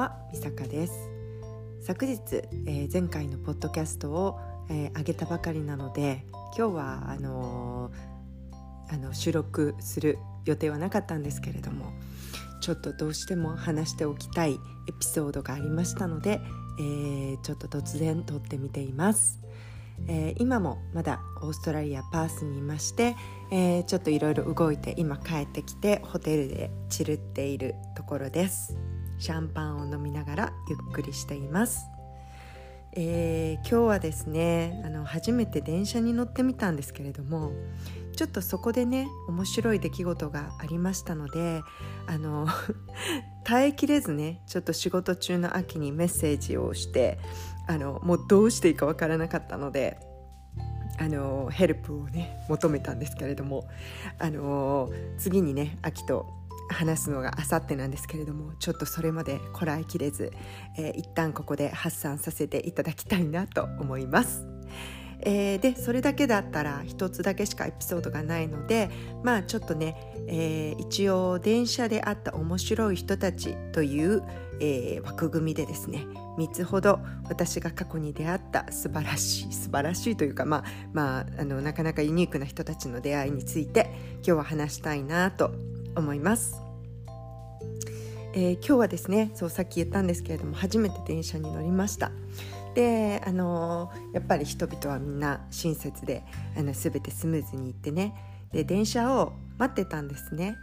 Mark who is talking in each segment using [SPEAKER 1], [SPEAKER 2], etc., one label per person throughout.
[SPEAKER 1] はみさかです。昨日、えー、前回のポッドキャストを、えー、上げたばかりなので今日はあのー、あの収録する予定はなかったんですけれどもちょっとどうしても話しておきたいエピソードがありましたので、えー、ちょっと突然撮ってみています、えー、今もまだオーストラリアパースにいまして、えー、ちょっといろいろ動いて今帰ってきてホテルでチルっているところです。シャンパンを飲みながらゆっくりしています、えー、今日はですねあの初めて電車に乗ってみたんですけれどもちょっとそこでね面白い出来事がありましたのであの 耐えきれずねちょっと仕事中の秋にメッセージをしてあのもうどうしていいかわからなかったのであのヘルプをね求めたんですけれどもあの次にね秋と話すのがあさってなんですけれどもちょっとそれまでこらえきれず、えー、一旦ここで発散させていただきたいなと思います。えー、でそれだけだったら一つだけしかエピソードがないのでまあちょっとね、えー、一応電車で会った面白い人たちという、えー、枠組みでですね3つほど私が過去に出会った素晴らしい素晴らしいというか、まあまあ、あのなかなかユニークな人たちの出会いについて今日は話したいなと思います。えー、今日はですねそうさっき言ったんですけれども初めて電車に乗りました。であのー、やっぱり人々はみんな親切であの全てスムーズに行ってね。で電車を待ってたんですね。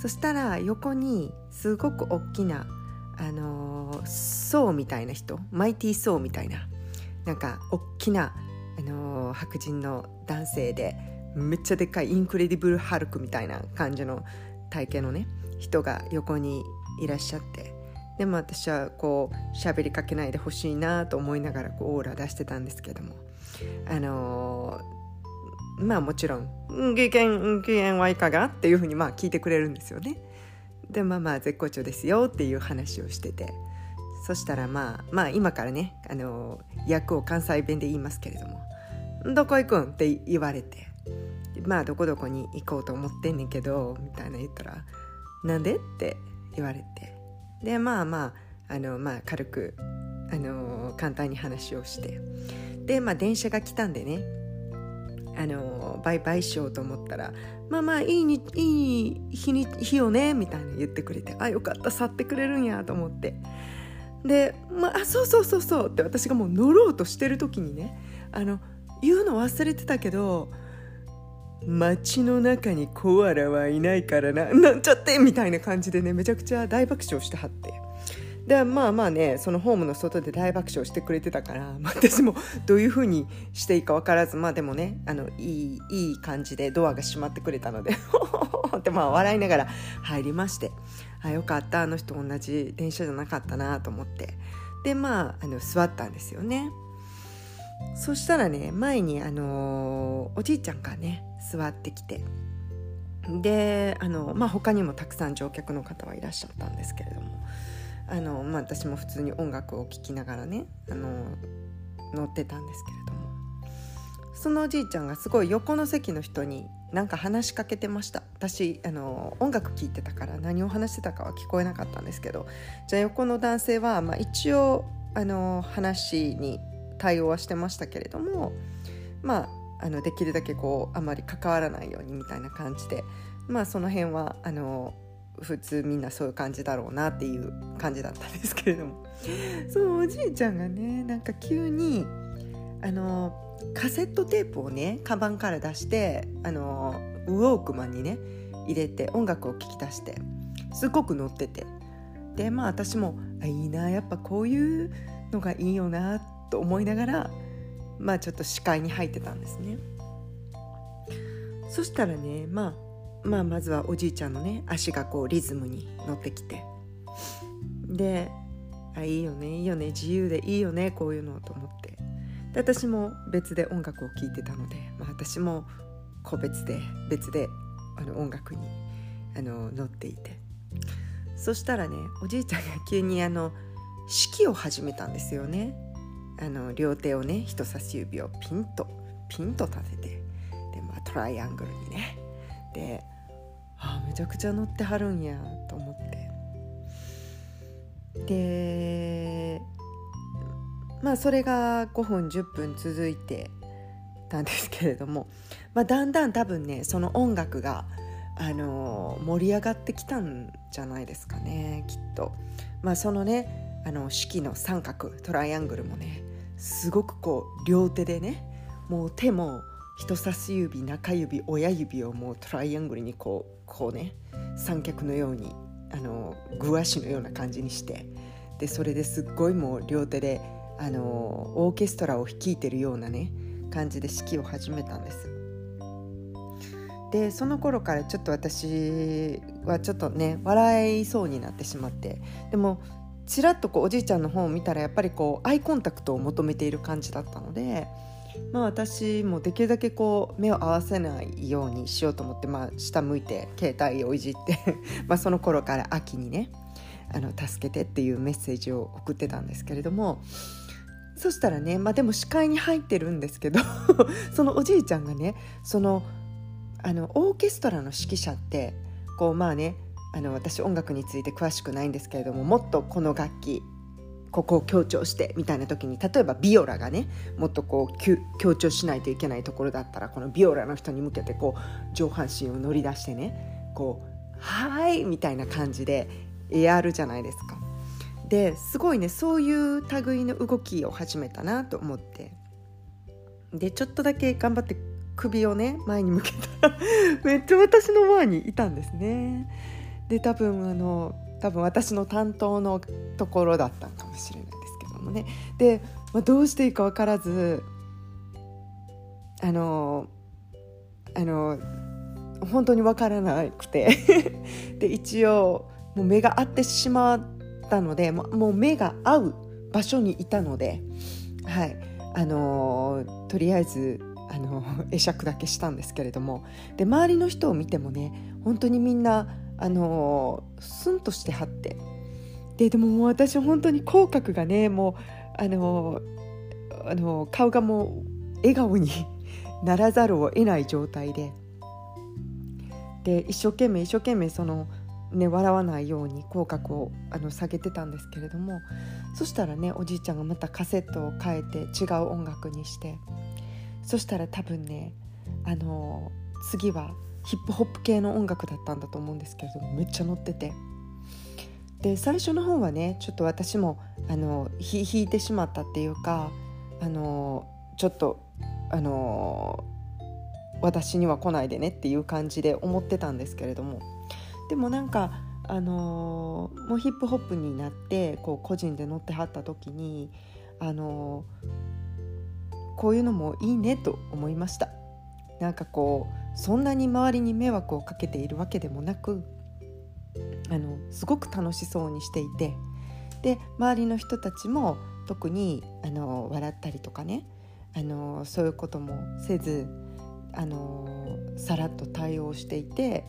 [SPEAKER 1] そしたら横にすごく大きなあのー、層みたいな人マイティー層みたいななんか大きな、あのー、白人の男性でめっちゃでっかいインクレディブル・ハルクみたいな感じの体型のね人が横にいらっしゃってでも私はこう喋りかけないでほしいなと思いながらこうオーラ出してたんですけどもあのー、まあもちろん「技研技研はいかが?」っていうふうにまあ聞いてくれるんですよね。でまあまあ絶好調ですよっていう話をしててそしたらまあまあ今からね、あのー、役を関西弁で言いますけれども「どこ行くん?」って言われてまあどこどこに行こうと思ってんねんけどみたいな言ったら「なんで?」って言われて。でまあまああの、まあ、軽くあの簡単に話をして。で、まあ、電車が来たんでね。あのバイバイしようと思ったら「まあまあいいにいい日に日よね」みたいな言ってくれて「あよかった去ってくれるんや」と思って。で「まあそうそうそうそう」って私がもう乗ろうとしてる時にねあの言うの忘れてたけど街の中にコアラはいないからななんちゃってみたいな感じでねめちゃくちゃ大爆笑してはって。でまあまあねそのホームの外で大爆笑してくれてたから、私もどういう風にしていいか分からずまあでもねあのいいいい感じでドアが閉まってくれたので ってまあ笑いながら入りまして。あよかったあの人同じ電車じゃなかったなと思って。でまああの座ったんですよね。そしたらね前にあのおじいちゃんがね座ってきてであの、まあ、他にもたくさん乗客の方はいらっしゃったんですけれどもあの、まあ、私も普通に音楽を聴きながらねあの乗ってたんですけれどもそのおじいちゃんがすごい横の席の人になんか話しかけてました。私あの音楽聴いてたから何を話してたかは聞こえなかったんですけどじゃあ横の男性は、まあ、一応あの話に対応はしてましたけれどもまああのできるだけこうあまり関わらないようにみたいな感じでまあその辺はあの普通みんなそういう感じだろうなっていう感じだったんですけれども。そうおじいちゃんがねなんか急にあのカセットテープをねカバンから出してあのウォークマンにね入れて音楽を聴き出してすごく乗ってて。でまあ私もあいいなやっぱこういうのがいいよなと思いながらまあちょっと視界に入ってたんですね。そしたらね、まあ、まあまずはおじいちゃんのね足がこうリズムに乗ってきて。であいいよねいいよね自由でいいよねこういうのと思って。で私も別で音楽を聴いてたので、まあ、私も個別で別であの音楽にあの乗っていて。そしたらねおじいちゃんが急にあの式を始めたんですよね。あの両手をね人差し指をピンとピンと立ててで、まあ、トライアングルにねであめちゃくちゃ乗ってはるんやと思ってでまあそれが5分10分続いてたんですけれども、まあ、だんだん多分ねその音楽が、あの盛り上がってきたんじゃないですかねきっと。まあ、そのねあの式の三角トライアングルもねすごくこう両手でねもう手も人差し指中指親指をもうトライアングルにこうこうね三脚のようにあのグワシのような感じにしてでそれですっごいもう両手であのオーケストラを率いてるようなね感じで式を始めたんです。でその頃からちょっと私はちょっとね笑いそうになってしまってでもちらっとこうおじいちゃんの方を見たらやっぱりこうアイコンタクトを求めている感じだったのでまあ、私もできるだけこう目を合わせないようにしようと思って、まあ、下向いて携帯をいじって まあその頃から秋にねあの助けてっていうメッセージを送ってたんですけれどもそしたらね、まあ、でも視界に入ってるんですけど そのおじいちゃんがねそのあのオーケストラの指揮者ってこうまあねあの私音楽について詳しくないんですけれどももっとこの楽器ここを強調してみたいな時に例えばビオラがねもっとこう強調しないといけないところだったらこのビオラの人に向けてこう上半身を乗り出してねこう「はい」みたいな感じでやるじゃないですか。ですごいねそういう類の動きを始めたなと思ってでちょっとだけ頑張って首をね前に向けたらめっちゃ私の前にいたんですね。で多分あの多分私の担当のところだったかもしれないですけどもね。で、まあ、どうしていいか分からずあのあの本当に分からなくて。で一応もう目が合ってしまったのでもう目が合う場所にいたのではい。あのとりあえずあの 会釈だけしたんですけれども。で周りの人を見てもね本当にみんなあのスンとしてはって。ででももう私本当に口角がねもうあのあの顔がもう笑顔にならざるを得ない状態で。で一生懸命一生懸命その、ね、笑わないように口角をあの下げてたんですけれども。そしたらねおじいちゃんがまたカセットを変えて違う音楽にして。そしたら多分ねあの次はヒップホップ系の音楽だったんだと思うんですけれどもめっちゃ乗ってて。で最初の方はねちょっと私もあの弾いてしまったっていうかあのちょっとあの私には来ないでねっていう感じで思ってたんですけれども。でもなんかあのもうヒップホップになってこう個人で乗ってはった時にあのこういうのもいいねと思いました。なんかこうそんなに周りに迷惑をかけているわけでもなくあのすごく楽しそうにしていてで周りの人たちも特にあの笑ったりとかねあのそういうこともせずあのさらっと対応していて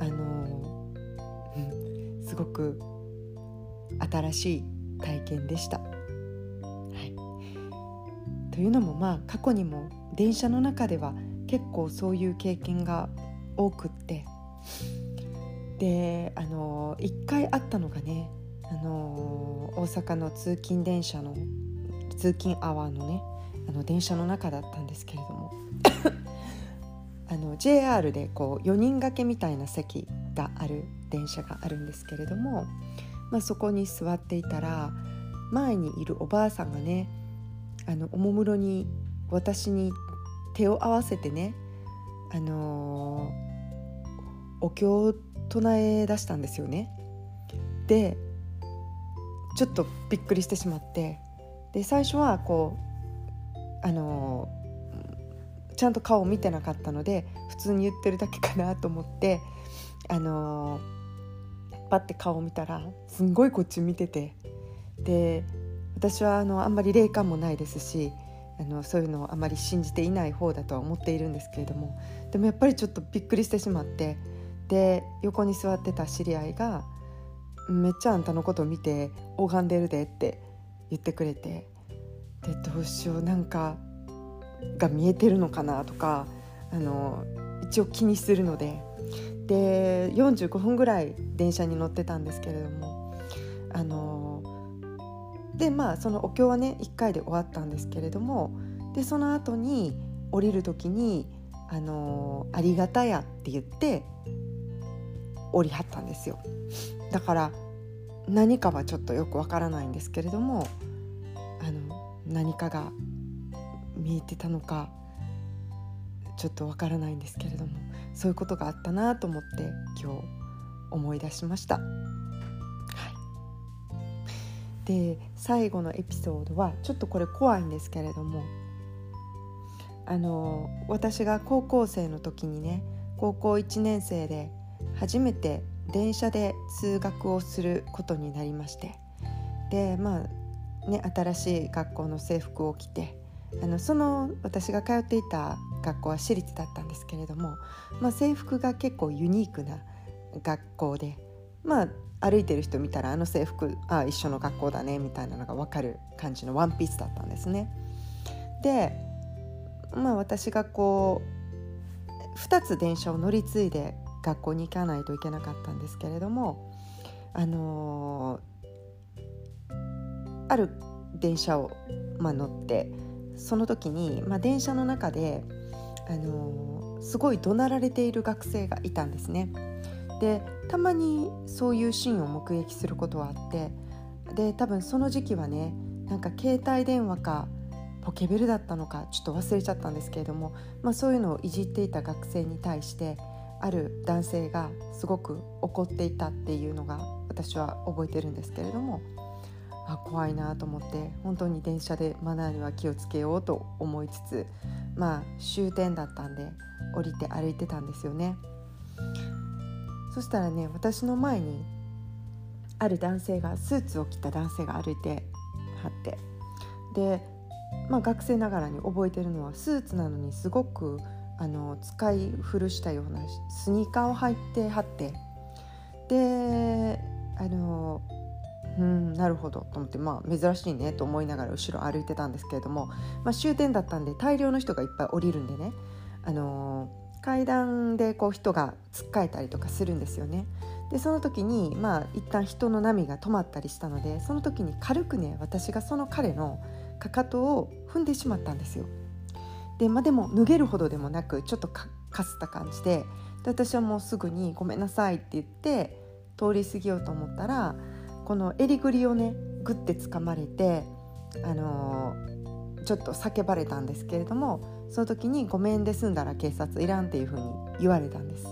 [SPEAKER 1] あの、うん、すごく新しい体験でした。はい、というのもまあ過去にも電車の中では結構そういう経験が多くって。であの1回あったのがねあの大阪の通勤電車の通勤アワーのねあの電車の中だったんですけれども。あの JR でこう4人掛けみたいな席がある電車があるんですけれども、まあ、そこに座っていたら前にいるおばあさんがねあのおもむろに私に手を合わせてねあのー、お経を唱え出したんですよね。でちょっとびっくりしてしまってで最初はこうあのー、ちゃんと顔を見てなかったので普通に言ってるだけかなと思ってあのー、パッて顔を見たらすんごいこっち見ててで私はあのあんまり霊感もないですしあのそういうのをあまり信じていない方だとは思っているんですけれどもでもやっぱりちょっとびっくりしてしまってで横に座ってた知り合いが「めっちゃあんたのこと見て拝んでるで」って言ってくれてでどうしようなんかが見えてるのかなとかあの一応気にするのでで45分ぐらい電車に乗ってたんですけれどもあのでまあそのお経はね1回で終わったんですけれどもでその後に降りる時に「あのー、ありがたや」って言って降りはったんですよだから何かはちょっとよくわからないんですけれどもあの何かが見えてたのかちょっとわからないんですけれどもそういうことがあったなと思って今日思い出しました。で最後のエピソードはちょっとこれ怖いんですけれどもあの私が高校生の時にね高校1年生で初めて電車で通学をすることになりましてでまあね新しい学校の制服を着てあのその私が通っていた学校は私立だったんですけれども、まあ、制服が結構ユニークな学校でまあ歩いてる人見たらあの制服あ一緒の学校だねみたいなのが分かる感じのワンピースだったんですね。でまあ私がこう2つ電車を乗り継いで学校に行かないといけなかったんですけれどもあのー、ある電車を、まあ、乗ってその時に、まあ、電車の中で、あのー、すごい怒鳴られている学生がいたんですね。でたまにそういうシーンを目撃することはあってで多分その時期はねなんか携帯電話かポケベルだったのかちょっと忘れちゃったんですけれども、まあ、そういうのをいじっていた学生に対してある男性がすごく怒っていたっていうのが私は覚えてるんですけれどもあ怖いなと思って本当に電車でマナーには気をつけようと思いつつまあ終点だったんで降りて歩いてたんですよね。そしたらね私の前にある男性がスーツを着た男性が歩いてはって。で、まあ、学生ながらに覚えてるのはスーツなのにすごくあの使い古したようなスニーカーを履いてはって。であのうんなるほどと思ってまあ珍しいねと思いながら後ろ歩いてたんですけれども、まあ、終点だったんで大量の人がいっぱい降りるんでね。あの階段でこう人がつっかえたりとかするんですよね。でその時にまあ一旦人の波が止まったりしたのでその時に軽くね私がその彼のかかとを踏んでしまったんですよ。で,、まあ、でも脱げるほどでもなくちょっとかすった感じでで私はもうすぐに「ごめんなさい」って言って通り過ぎようと思ったらこの襟ぐりをねグッて掴まれて、あの、ちょっと叫ばれたんですけれどもその時に「ごめんで済んだら警察いらん」っていうふうに言われたんです。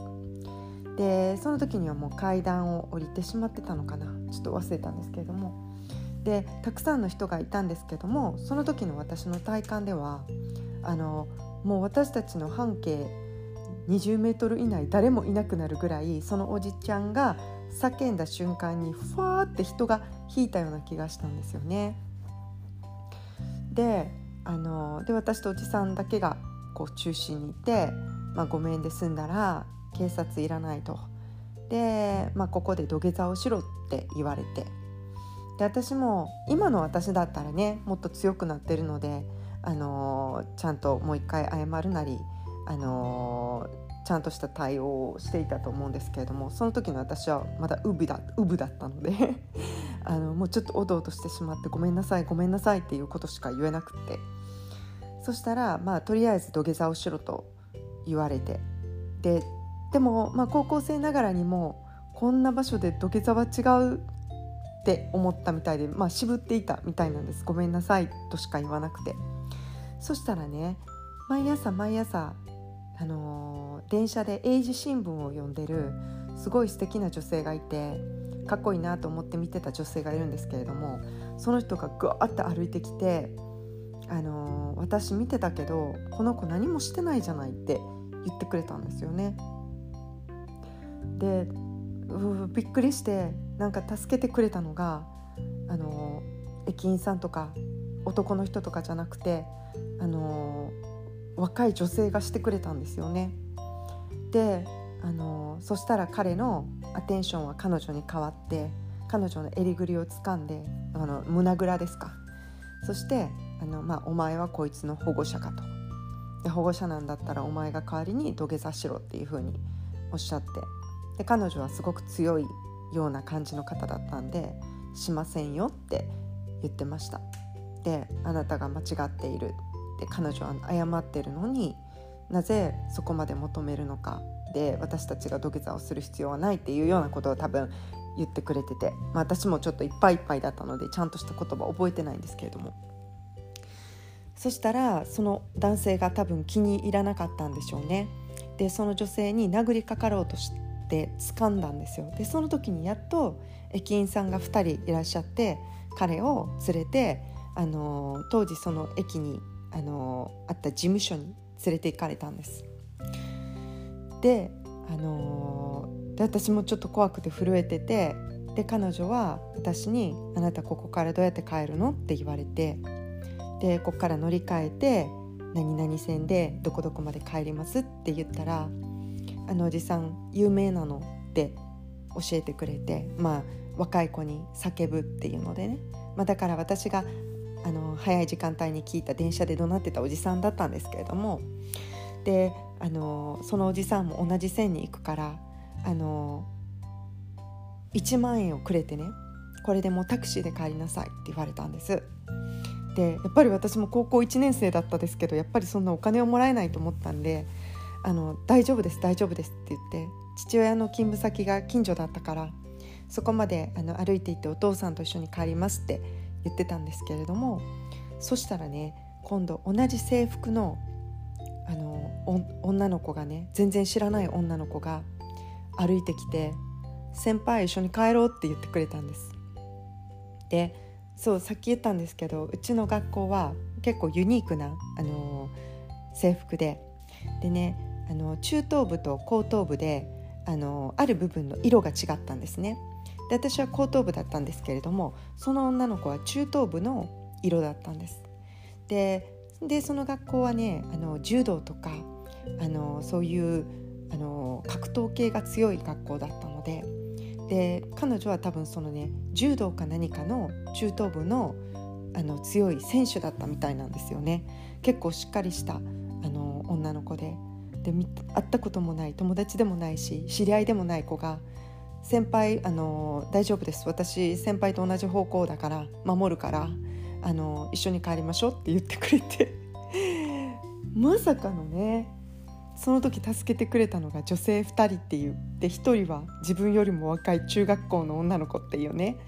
[SPEAKER 1] でその時にはもう階段を降りてしまってたのかなちょっと忘れたんですけれどもでたくさんの人がいたんですけどもその時の私の体感ではあのもう私たちの半径20メートル以内誰もいなくなるぐらいそのおじちゃんが叫んだ瞬間にふわーって人が引いたような気がしたんですよね。であので私とおじさんだけがこう中心にいて「まあ、ごめんで済んだら警察いらない」と。で、まあ、ここで土下座をしろって言われてで私も今の私だったらねもっと強くなってるのであのちゃんともう一回謝るなり、あのちゃんとした対応をしていたと思うんですけれどもその時の私はまだウブだウブだったのであのもうちょっとおどおどしてしまってごめんなさいごめんなさいっていうことしか言えなくって。そしたらまあとりあえず土下座をしろと言われて。ででも、まあ、高校生ながらにもこんな場所で土下座は違うって思ったみたいで、まあ、渋っていたみたいなんです。ごめんなさいとしか言わなくて。そしたらね毎朝毎朝、あのー、電車で英字新聞を読んでるすごい素敵な女性がいてかっこいいなと思って見てた女性がいるんですけれどもその人がぐわって歩いてきて、あのー、私見てたけどこの子何もしてないじゃないって言ってくれたんですよね。でびっくりしてなんか助けてくれたのが、あのー、駅員さんとか男の人とかじゃなくてあの若い女性がしてくれたんですよね。であのそしたら彼のアテンションは彼女に変わって彼女の襟ぐりを掴んであの胸ぐらですか。そしてあの、まあ、お前はこいつの保護者かと。で保護者なんだったらお前が代わりに土下座しろっていうふうにおっしゃって。で彼女はすごく強いような感じの方だったんでしませんよって言ってました。であなたが間違っている。で彼女は謝ってるのになぜそこまで求めるのか。で私たちが土下座をする必要はないっていうようなことを多分言ってくれてて、まあ、私もちょっといっぱいいっぱいだったのでちゃんとした言葉覚えてないんですけれども。そしたらその男性が多分気に入らなかったんでしょうね。でその女性に殴りかかろうとして掴んだんですよ。でその時にやっと駅員さんが2人いらっしゃって彼を連れてあの当時その駅にあのあった事務所に連れて行かれたんです。であので私もちょっと怖くて震えててで彼女は私に「あなたここからどうやって帰るの?」って言われてでここから乗り換えて何々線でどこどこまで帰ります？って言ったらあのおじさん有名なの？って教えてくれてまあ若い子に叫ぶっていうのでね、まあ、だから私があの早い時間帯に聞いた電車で怒鳴ってたおじさんだったんですけれどもであのそのおじさんも同じ線に行くからあの1万円をくれてねこれでもうタクシーで帰りなさいって言われたんです。でやっぱり私も高校1年生だったですけどやっぱりそんなお金をもらえないと思ったんで「あの大丈夫です大丈夫です」って言って父親の勤務先が近所だったからそこまであの歩いて行ってお父さんと一緒に帰りますって言ってたんですけれどもそしたらね今度同じ制服のあの女の子がね全然知らない女の子が歩いてきて「先輩一緒に帰ろう」って言ってくれたんです。でそうさっき言ったんですけどうちの学校は結構ユニークなあの制服ででねあの中等部と高等部であのある部分の色が違ったんですね。で私は高等部だったんですけれどもその女の子は中等部の色だったんです。ででその学校はねあの柔道とかあのそういうあの格闘系が強い学校だったのでで彼女は多分そのね柔道か何かの中等部のあの強い選手だったみたいなんですよね結構しっかりしたあの女の子でで会ったこともない友達でもないし知り合いでもない子が先輩あの大丈夫です。私先輩と同じ方向だから守るからあの一緒に帰りましょうって言ってくれて。まさかのねその時助けてくれたのが女性2人っていう。で1人は自分よりも若い中学校の女の子っていうね。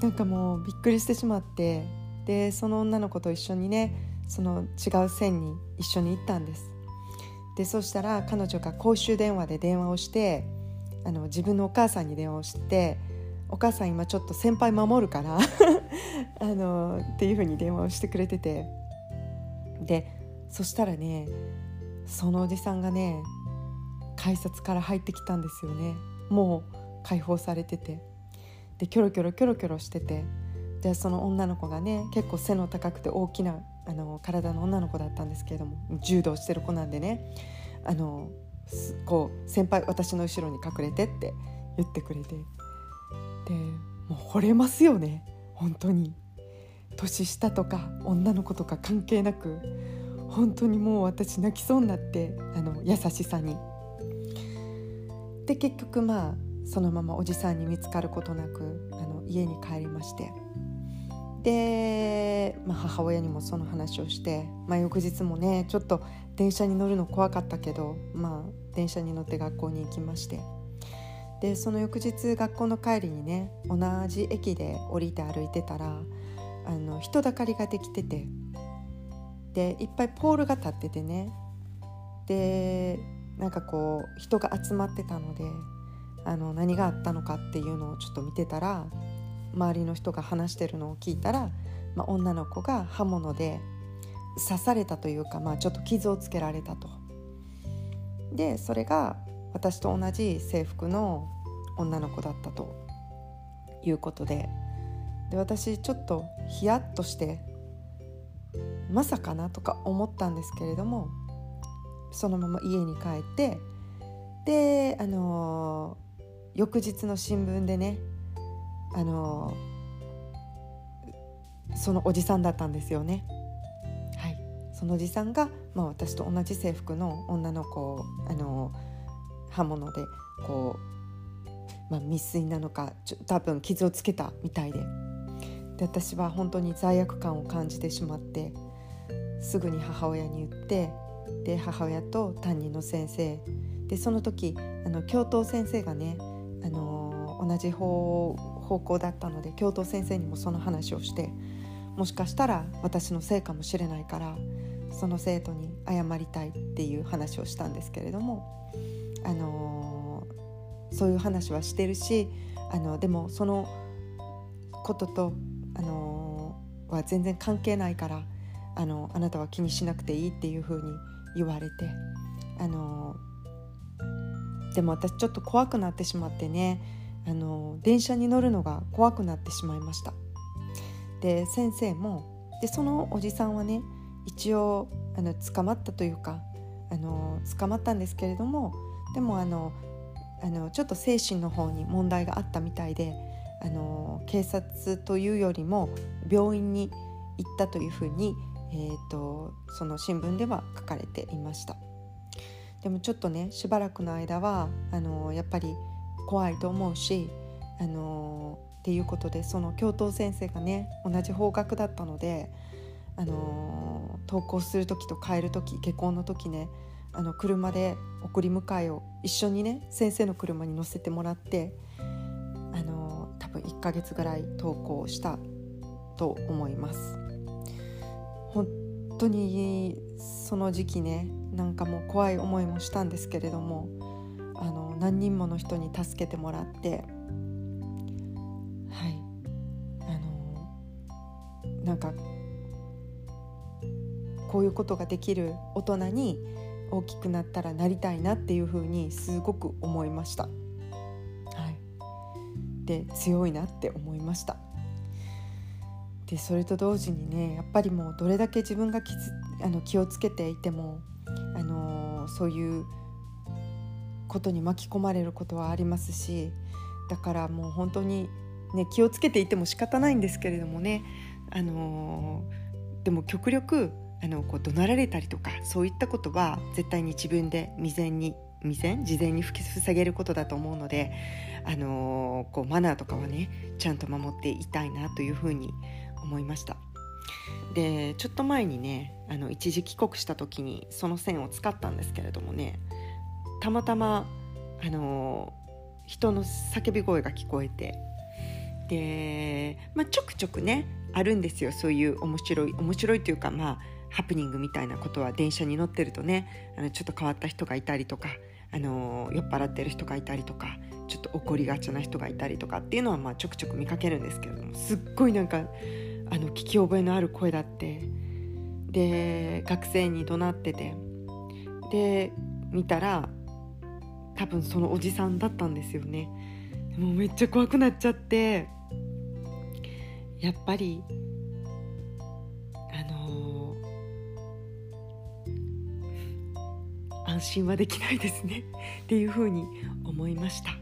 [SPEAKER 1] なんかもうびっくりしてしまって。でその女の子と一緒にねその違う線に一緒に行ったんです。でそしたら彼女が公衆電話で電話をしてあの自分のお母さんに電話をして「お母さん今ちょっと先輩守るから あのっていうふうに電話をしてくれててでそしたらねそのおじさんがね改札から入ってきたんですよね。もう解放されてて。でキョロキョロキョロキョロしてて。でその女の子がね結構背の高くて大きなあの体の女の子だったんですけれども柔道してる子なんでねあのこう先輩私の後ろに隠れてって言ってくれて。でもう惚れますよね。本当に。年下とか女の子とか関係なく本当にもう私泣きそうになってあの優しさに。で結局まあそのままおじさんに見つかることなくあの家に帰りまして。で、まあ、母親にもその話をして、まあ、翌日もねちょっと電車に乗るの怖かったけど、まあ、電車に乗って学校に行きまして。でその翌日学校の帰りにね同じ駅で降りて歩いてたらあの人だかりができてて。でいっぱいポールが立っててね。でなんかこう人が集まってたのであの何があったのかっていうのをちょっと見てたら周りの人が話してるのを聞いたら、まあ、女の子が刃物で刺されたというか、まあ、ちょっと傷をつけられたと。でそれが私と同じ制服の女の子だったということでで私ちょっとヒヤッとしてまさかなとか思ったんですけれどもそのまま家に帰ってであのー、翌日の新聞でねあの、そのおじさんだったんですよね。はい、そのおじさんが、まあ、私と同じ制服の女の子を、あの、刃物でこう、まあ、未遂なのかちょ多分傷をつけたみたいでで私は本当に罪悪感を感じてしまってすぐに母親に言ってで母親と担任の先生でその時あの教頭先生がね、あの同じ方方向だったので教頭先生にもその話をしてもしかしたら私のせいかもしれないからその生徒に謝りたいっていう話をしたんですけれども、あのそういう話はしてるしあのでもそのことと、あのは全然関係ないからあのあなたは気にしなくていいっていうふうに言われて、あのでも私ちょっと怖くなってしまってね、あの電車に乗るのが怖くなってしまいました。で先生もでそのおじさんはね一応あの捕まったというかあの捕まったんですけれどもでもあのあのちょっと精神の方に問題があったみたいであの警察というよりも病院に行ったというふうに、えーと、その新聞では書かれていましたでもちょっとねしばらくの間はあのやっぱり怖いと思うしあのっていうことでその教頭先生がね同じ方角だったのであの登校する時と帰る時下校の時ねあの車で送り迎えを一緒にね先生の車に乗せてもらってあの多分1ヶ月ぐらい登校したと思います。本当にその時期ねなんかもう怖い思いもしたんですけれども何人もの人に助けてもらってはいあのなんかこういうことができる大人に大きくなったらなりたいなっていうふうにすごく思いました。はい、で強いなって思いました。でそれと同時にねやっぱりもうどれだけ自分が気あの気をつけていても、あの、そういうことに巻き込まれることはありますしだからもう本当に、ね、気をつけていても仕方ないんですけれどもね、あのー、でも極力あのこう怒鳴られたりとかそういったことは絶対に自分で未然に未然事前に防げることだと思うので、あのー、こうマナーとかはねちゃんと守っていたいなというふうに思いました。でちょっと前にねあの一時帰国した時にその線を使ったんですけれどもねたまたま、あの、人の叫び声が聞こえてで、まあ、ちょくちょくねあるんですよそういう面白い面白いというかまあハプニングみたいなことは電車に乗ってるとねあのちょっと変わった人がいたりとか、あの酔っ払ってる人がいたりとかちょっと怒りがちな人がいたりとかっていうのはまあちょくちょく見かけるんですけれどもすっごいなんかあの聞き覚えのある声だってで学生に怒鳴っててで見たら多分そのおじさんだったんですよね。もうめっちゃ怖くなっちゃって。やっぱりあの安心はできないですね。っていうふうに思いました、は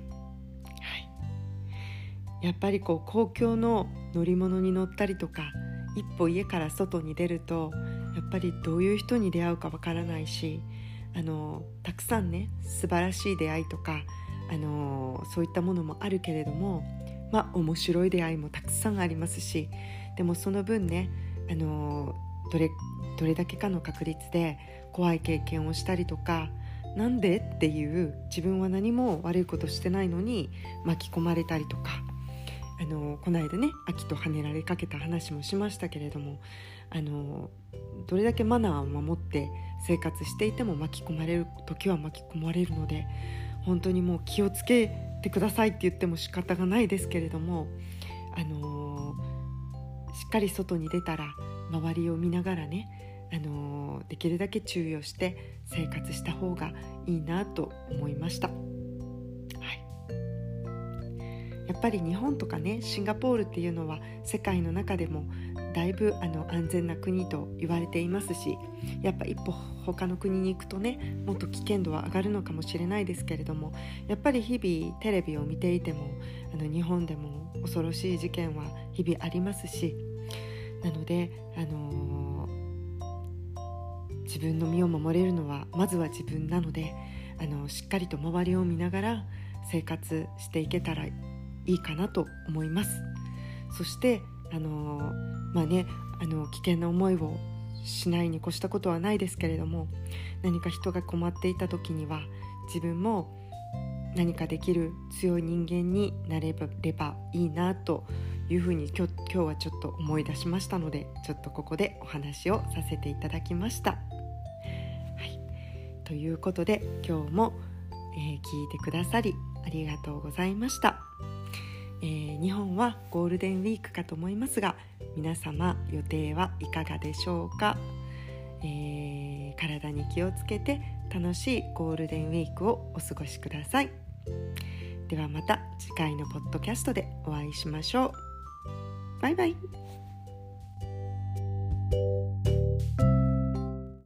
[SPEAKER 1] い、やっぱりこう公共の乗り物に乗ったりとか一歩家から外に出るとやっぱりどういう人に出会うかわからないしあのたくさんね素晴らしい出会いとかあのそういったものもあるけれどもまあ面白い出会いもたくさんありますしでもその分ねあのどれどれだけかの確率で怖い経験をしたりとかなんでっていう自分は何も悪いことしてないのに巻き込まれたりとかあのこの間ね秋と跳ねられかけた話もしましたけれどもあのどれだけマナーを守って生活していても巻き込まれる時は巻き込まれるので本当にもう気をつけてくださいって言っても仕方がないですけれどもあのしっかり外に出たら周りを見ながらね、あのできるだけ注意をして生活した方がいいなと思いました。やっぱり日本とかねシンガポールっていうのは世界の中でもだいぶあの安全な国と言われていますしやっぱ一歩他の国に行くとねもっと危険度は上がるのかもしれないですけれどもやっぱり日々テレビを見ていてもあの日本でも恐ろしい事件は日々ありますしなので、あのー、自分の身を守れるのはまずは自分なので、あのしっかりと周りを見ながら生活していけたらいいかなと思います。そして、あのまあねあの危険な思いをしないに越したことはないですけれども何か人が困っていた時には自分も何かできる強い人間になればいいなというふうに今日今日はちょっと思い出しましたのでちょっとここでお話をさせていただきました。はい、ということで今日も、えー、聞いてくださりありがとうございました。えー、日本はゴールデンウィークかと思いますが皆様予定はいかがでしょうか、えー、体に気をつけて楽しいゴールデンウィークをお過ごしください。ではまた次回のポッドキャストでお会いしましょう。バイバイ。